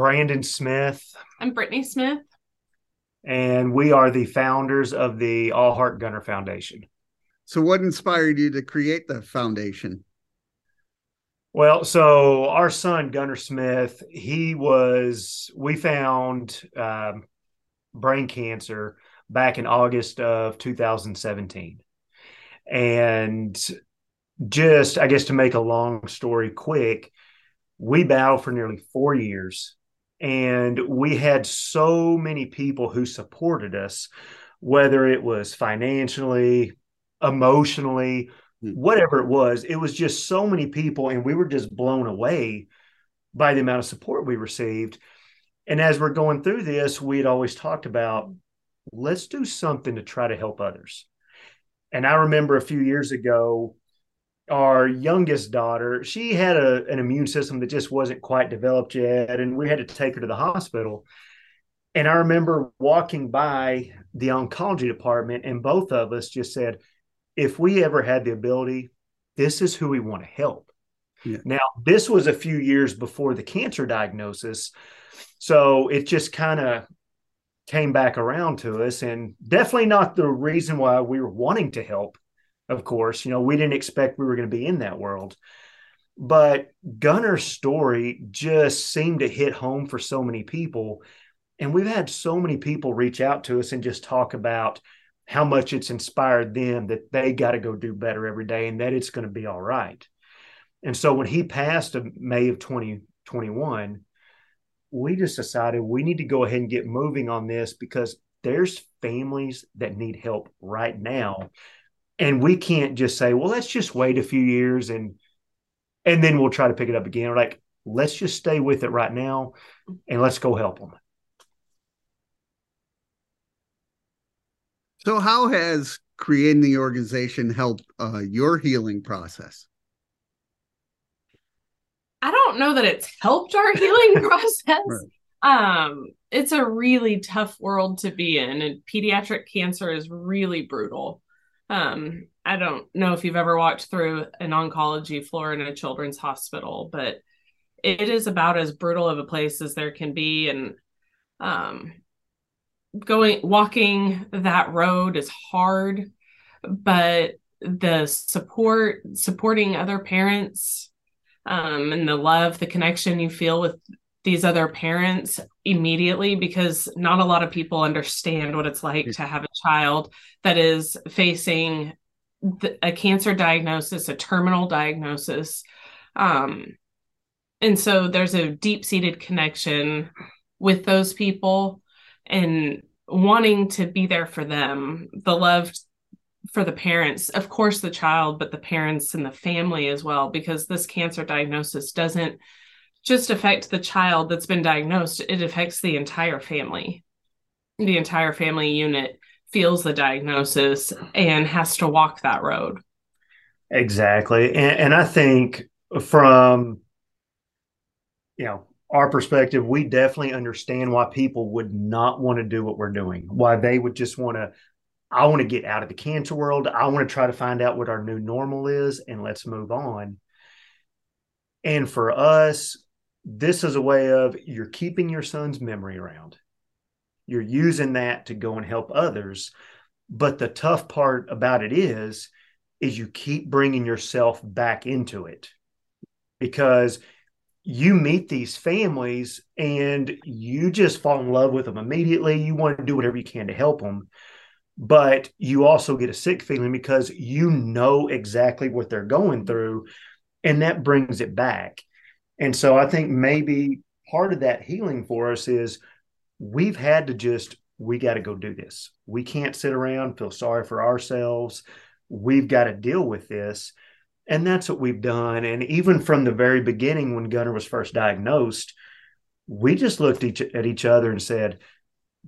Brandon Smith. I'm Brittany Smith. And we are the founders of the All Heart Gunner Foundation. So, what inspired you to create the foundation? Well, so our son, Gunner Smith, he was, we found um, brain cancer back in August of 2017. And just, I guess, to make a long story quick, we battled for nearly four years and we had so many people who supported us, whether it was financially, emotionally, hmm. whatever it was. It was just so many people, and we were just blown away by the amount of support we received. And as we're going through this, we had always talked about let's do something to try to help others. And I remember a few years ago, our youngest daughter, she had a, an immune system that just wasn't quite developed yet, and we had to take her to the hospital. And I remember walking by the oncology department, and both of us just said, if we ever had the ability, this is who we want to help. Yeah. Now, this was a few years before the cancer diagnosis. So it just kind of came back around to us, and definitely not the reason why we were wanting to help of course. You know, we didn't expect we were going to be in that world. But Gunner's story just seemed to hit home for so many people. And we've had so many people reach out to us and just talk about how much it's inspired them that they got to go do better every day and that it's going to be all right. And so when he passed in May of 2021, we just decided we need to go ahead and get moving on this because there's families that need help right now and we can't just say well let's just wait a few years and and then we'll try to pick it up again. We're like let's just stay with it right now and let's go help them. So how has creating the organization helped uh, your healing process? I don't know that it's helped our healing process. Right. um it's a really tough world to be in and pediatric cancer is really brutal um, I don't know if you've ever walked through an oncology floor in a children's hospital, but it is about as brutal of a place as there can be. And um, going walking that road is hard, but the support, supporting other parents, um, and the love, the connection you feel with these other parents immediately because not a lot of people understand what it's like to have a child that is facing the, a cancer diagnosis, a terminal diagnosis. Um, and so there's a deep seated connection with those people and wanting to be there for them, the love for the parents, of course, the child, but the parents and the family as well, because this cancer diagnosis doesn't just affect the child that's been diagnosed, it affects the entire family. The entire family unit feels the diagnosis and has to walk that road. Exactly. And, and I think from, you know, our perspective, we definitely understand why people would not want to do what we're doing, why they would just want to, I want to get out of the cancer world. I want to try to find out what our new normal is and let's move on. And for us, this is a way of you're keeping your son's memory around. You're using that to go and help others. But the tough part about it is, is you keep bringing yourself back into it because you meet these families and you just fall in love with them immediately. You want to do whatever you can to help them. But you also get a sick feeling because you know exactly what they're going through. And that brings it back. And so I think maybe part of that healing for us is we've had to just, we got to go do this. We can't sit around, feel sorry for ourselves. We've got to deal with this. And that's what we've done. And even from the very beginning, when Gunner was first diagnosed, we just looked each, at each other and said,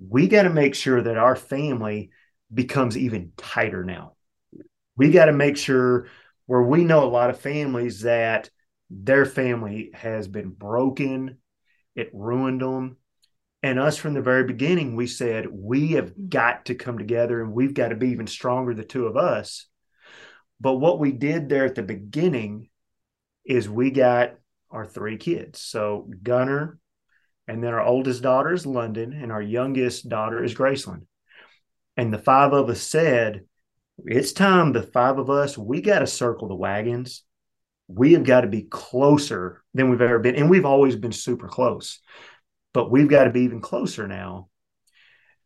we got to make sure that our family becomes even tighter now. We got to make sure where we know a lot of families that their family has been broken, it ruined them. And us from the very beginning, we said, we have got to come together and we've got to be even stronger, the two of us. But what we did there at the beginning is we got our three kids. So Gunner, And then our oldest daughter is London, and our youngest daughter is Graceland. And the five of us said, It's time, the five of us, we got to circle the wagons. We have got to be closer than we've ever been. And we've always been super close, but we've got to be even closer now.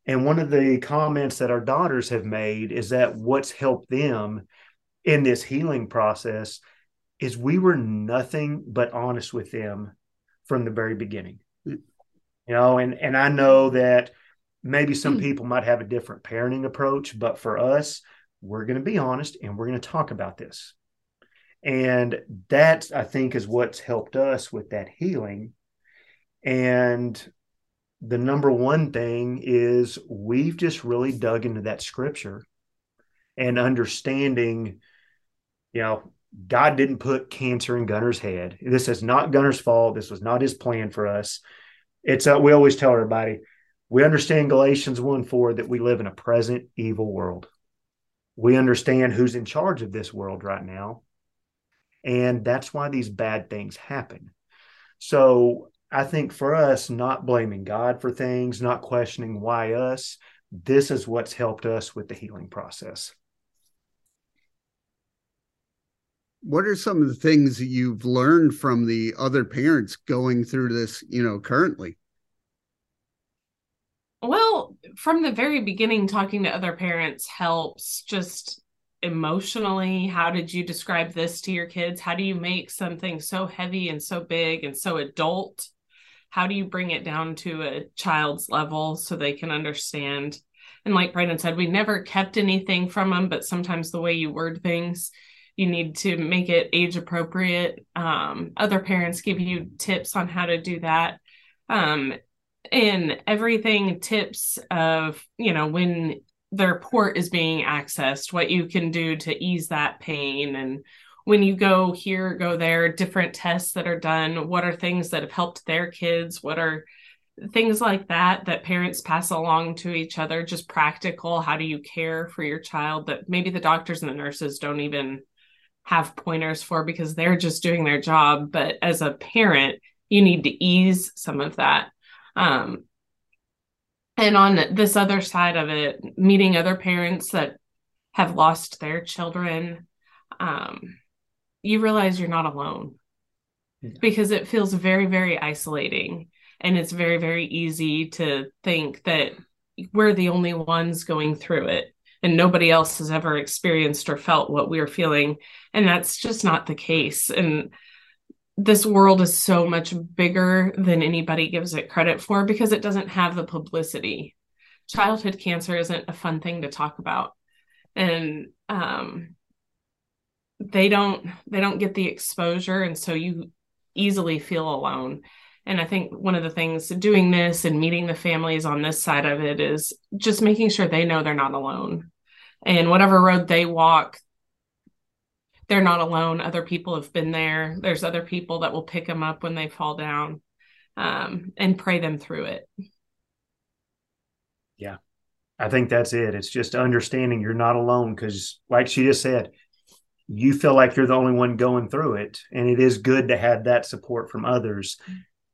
And one of the comments that our daughters have made is that what's helped them in this healing process is we were nothing but honest with them from the very beginning. You know, and and I know that maybe some mm. people might have a different parenting approach, but for us, we're going to be honest and we're going to talk about this. And that I think is what's helped us with that healing. And the number one thing is we've just really dug into that scripture and understanding, you know, God didn't put cancer in Gunner's head. This is not Gunner's fault. This was not his plan for us. It's uh, we always tell everybody we understand Galatians 1 4 that we live in a present evil world. We understand who's in charge of this world right now. And that's why these bad things happen. So I think for us, not blaming God for things, not questioning why us, this is what's helped us with the healing process. what are some of the things that you've learned from the other parents going through this you know currently well from the very beginning talking to other parents helps just emotionally how did you describe this to your kids how do you make something so heavy and so big and so adult how do you bring it down to a child's level so they can understand and like brandon said we never kept anything from them but sometimes the way you word things you need to make it age appropriate. Um, other parents give you tips on how to do that. Um, and everything tips of, you know, when their port is being accessed, what you can do to ease that pain. And when you go here, go there, different tests that are done, what are things that have helped their kids? What are things like that that parents pass along to each other just practical how do you care for your child that maybe the doctors and the nurses don't even have pointers for because they're just doing their job. But as a parent, you need to ease some of that. Um, and on this other side of it, meeting other parents that have lost their children, um, you realize you're not alone yeah. because it feels very, very isolating. And it's very, very easy to think that we're the only ones going through it and nobody else has ever experienced or felt what we're feeling and that's just not the case and this world is so much bigger than anybody gives it credit for because it doesn't have the publicity. Childhood cancer isn't a fun thing to talk about. And um, they don't they don't get the exposure and so you easily feel alone. And I think one of the things doing this and meeting the families on this side of it is just making sure they know they're not alone. And whatever road they walk, they're not alone. Other people have been there. There's other people that will pick them up when they fall down um, and pray them through it. Yeah. I think that's it. It's just understanding you're not alone because, like she just said, you feel like you're the only one going through it. And it is good to have that support from others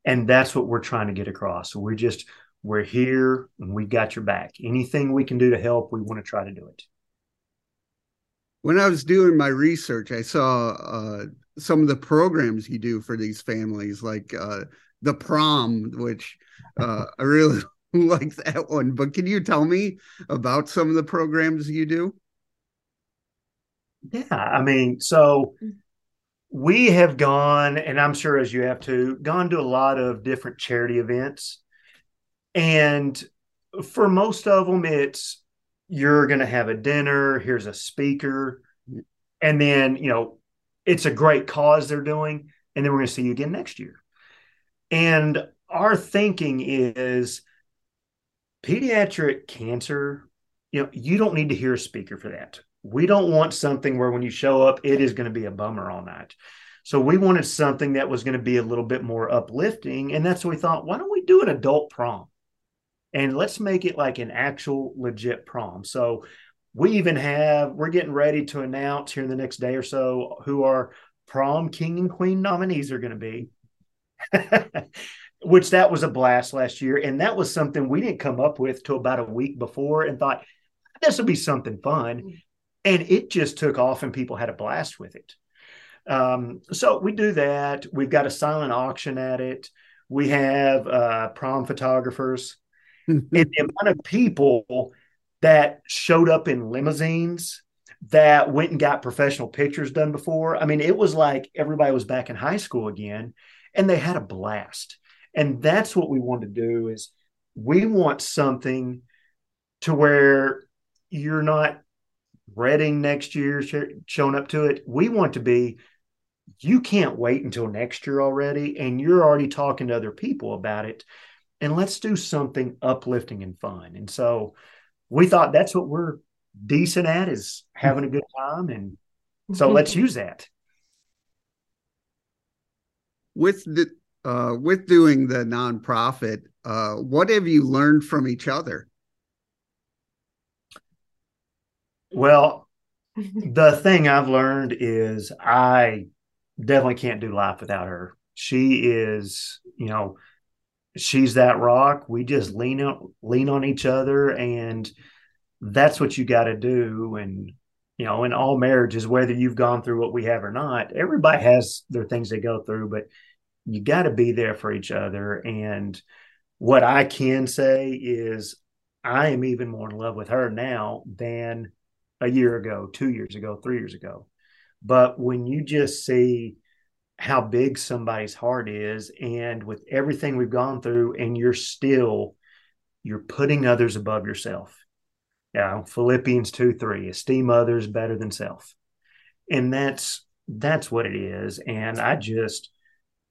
and that's what we're trying to get across we're just we're here and we got your back anything we can do to help we want to try to do it when i was doing my research i saw uh, some of the programs you do for these families like uh, the prom which uh, i really like that one. But can you tell me about some of the programs you do? Yeah i mean so we have gone, and I'm sure as you have to, gone to a lot of different charity events. And for most of them, it's you're going to have a dinner, here's a speaker, and then, you know, it's a great cause they're doing. And then we're going to see you again next year. And our thinking is pediatric cancer, you know, you don't need to hear a speaker for that. We don't want something where when you show up, it is going to be a bummer all night. So we wanted something that was going to be a little bit more uplifting. And that's what we thought, why don't we do an adult prom? And let's make it like an actual legit prom. So we even have, we're getting ready to announce here in the next day or so who our prom king and queen nominees are going to be. which that was a blast last year. And that was something we didn't come up with till about a week before and thought this will be something fun. Mm. And it just took off and people had a blast with it. Um, so we do that. We've got a silent auction at it. We have uh, prom photographers. Mm-hmm. and the amount of people that showed up in limousines that went and got professional pictures done before. I mean, it was like everybody was back in high school again and they had a blast. And that's what we want to do is we want something to where you're not reading next year showing up to it. We want to be you can't wait until next year already and you're already talking to other people about it and let's do something uplifting and fun. And so we thought that's what we're decent at is having a good time. And so let's use that. With the uh, with doing the nonprofit uh, what have you learned from each other? Well the thing i've learned is i definitely can't do life without her. She is you know she's that rock we just lean on lean on each other and that's what you got to do. And, you know, in all marriages, whether you've gone through what we have or not, everybody has their things they go through, but you got to be there for each other. And what I can say is I am even more in love with her now than a year ago, two years ago, three years ago. But when you just see how big somebody's heart is, and with everything we've gone through, and you're still you're putting others above yourself yeah, Philippians 2 3, esteem others better than self. And that's that's what it is. And I just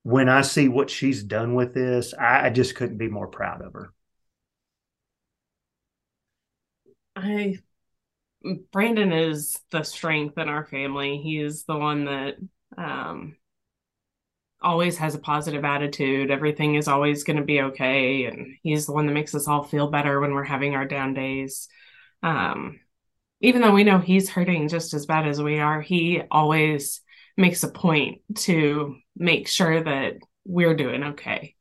when I see what she's done with this, I, I just couldn't be more proud of her. I Brandon is the strength in our family. He is the one that um always has a positive attitude. Everything is always going to be okay. And he's the one that makes us all feel better when we're having our down days. Um, even though we know he's hurting just as bad as we are, he always makes a point to make sure that we're doing okay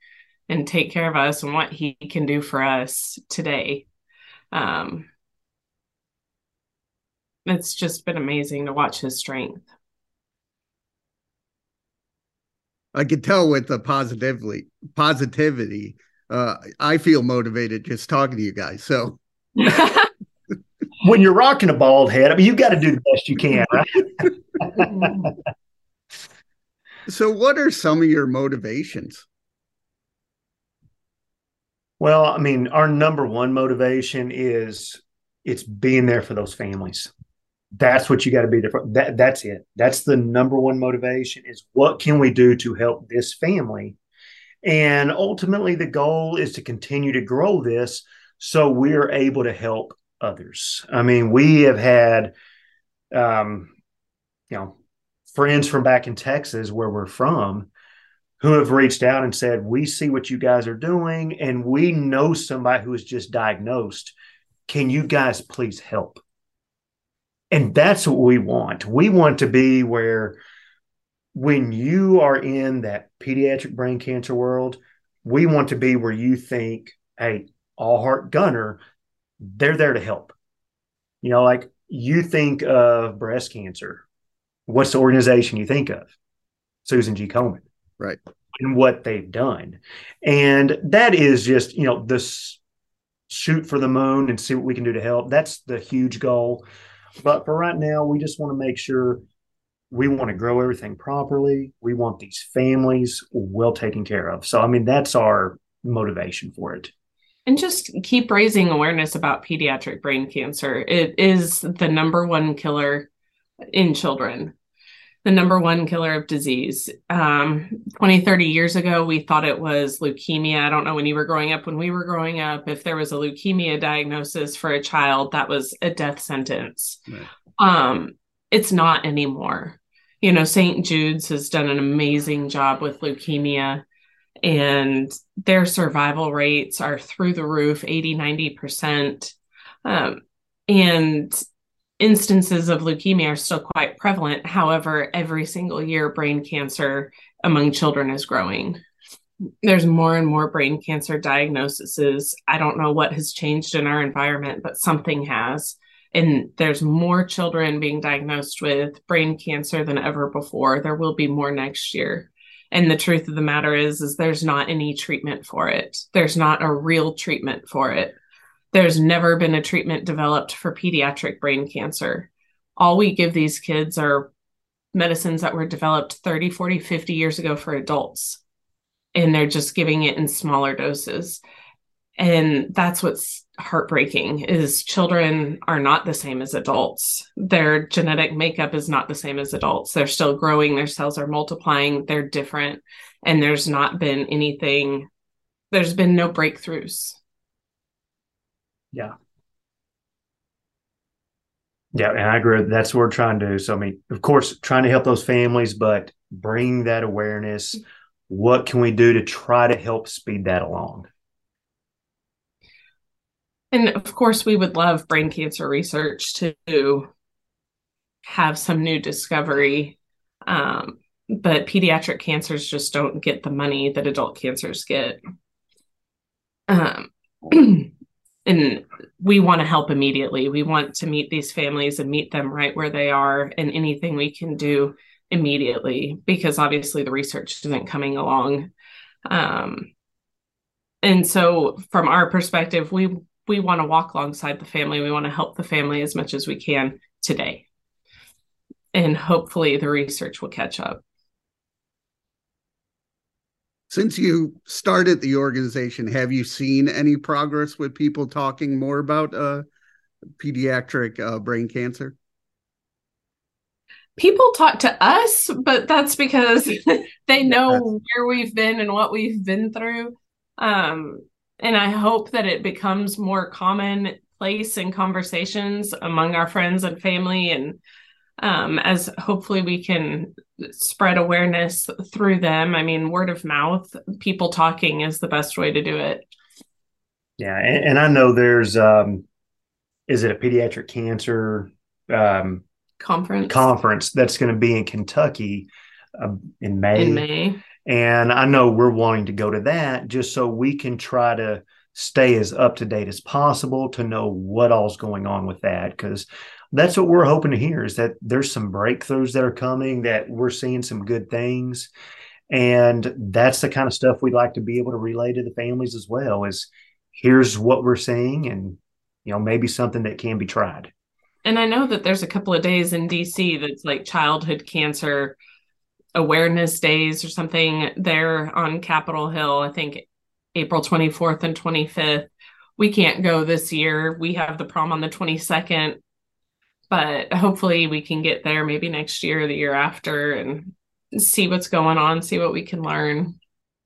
and take care of us and what he can do for us today. Um, it's just been amazing to watch his strength. I could tell with the positively positivity. Uh, I feel motivated just talking to you guys. So when you're rocking a bald head, I mean, you've got to do the best you can, right? so, what are some of your motivations? Well, I mean, our number one motivation is it's being there for those families. That's what you got to be there for. That that's it. That's the number one motivation is what can we do to help this family? And ultimately the goal is to continue to grow this so we're able to help others. I mean, we have had, um, you know, friends from back in Texas where we're from who have reached out and said, We see what you guys are doing, and we know somebody who is just diagnosed. Can you guys please help? And that's what we want. We want to be where when you are in that pediatric brain cancer world, we want to be where you think, hey, all heart gunner, they're there to help. You know, like you think of breast cancer, what's the organization you think of? Susan G. Komen. Right. And what they've done. And that is just, you know, this shoot for the moon and see what we can do to help. That's the huge goal. But for right now, we just want to make sure we want to grow everything properly. We want these families well taken care of. So, I mean, that's our motivation for it and just keep raising awareness about pediatric brain cancer. It is the number one killer in children, the number one killer of disease. Um, 20, 30 years ago, we thought it was leukemia. I don't know when you were growing up. When we were growing up, if there was a leukemia diagnosis for a child, that was a death sentence. Right. Um, it's not anymore. You know, St. Jude's has done an amazing job with leukemia and their survival rates are through the roof 80 90% um, and instances of leukemia are still quite prevalent however every single year brain cancer among children is growing there's more and more brain cancer diagnoses. I don't know what has changed in our environment, but something has. And there's more children being diagnosed with brain cancer than ever before. There will be more next year. And the truth of the matter is, is there's not any treatment for it. There's not a real treatment for it. There's never been a treatment developed for pediatric brain cancer. All we give these kids are medicines that were developed 30, 40, 50 years ago for adults and they're just giving it in smaller doses. And that's what's heartbreaking is children are not the same as adults. Their genetic makeup is not the same as adults. They're still growing. Their cells are multiplying. They're different. And there's not been anything there's been no breakthroughs yeah yeah and i agree that's what we're trying to do so i mean of course trying to help those families but bring that awareness what can we do to try to help speed that along? And of course, we would love brain cancer research to have some new discovery. Um, but pediatric cancers just don't get the money that adult cancers get. Um, and we want to help immediately. We want to meet these families and meet them right where they are, and anything we can do immediately because obviously the research isn't coming along. Um, and so from our perspective, we we want to walk alongside the family. We want to help the family as much as we can today. And hopefully the research will catch up. Since you started the organization, have you seen any progress with people talking more about uh, pediatric uh, brain cancer? people talk to us, but that's because they know where we've been and what we've been through. Um, and I hope that it becomes more commonplace in conversations among our friends and family, and um, as hopefully we can spread awareness through them. I mean, word of mouth, people talking is the best way to do it. Yeah, and, and I know there's um, is it a pediatric cancer um, conference conference that's going to be in Kentucky uh, in May. In May. And I know we're wanting to go to that just so we can try to stay as up to date as possible to know what all's going on with that because that's what we're hoping to hear is that there's some breakthroughs that are coming that we're seeing some good things and that's the kind of stuff we'd like to be able to relay to the families as well is here's what we're seeing and you know maybe something that can be tried and I know that there's a couple of days in DC that's like childhood cancer awareness days or something there on Capitol Hill. I think April 24th and 25th. We can't go this year. We have the prom on the 22nd, but hopefully we can get there maybe next year or the year after and see what's going on, see what we can learn.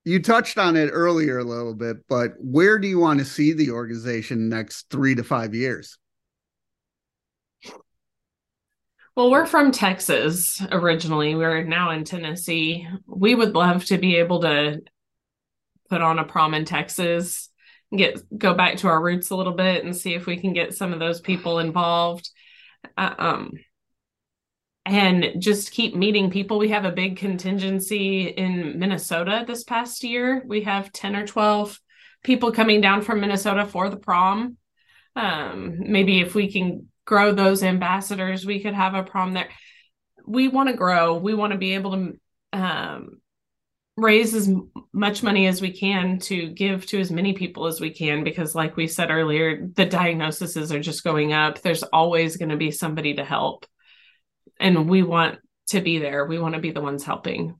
You touched on it earlier a little bit, but where do you want to see the organization next three to five years? Well, we're from Texas originally. We're now in Tennessee. We would love to be able to put on a prom in Texas, get go back to our roots a little bit and see if we can get some of those people involved. Uh, um and just keep meeting people. We have a big contingency in Minnesota this past year. We have 10 or 12 people coming down from Minnesota for the prom. Um, maybe if we can grow those ambassadors. We could have a prom there. We want to grow. We want to be able to um, raise as much money as we can to give to as many people as we can because like we said earlier the diagnoses are just going up. There's always going to be somebody to help. And we want to be there. We want to be the ones helping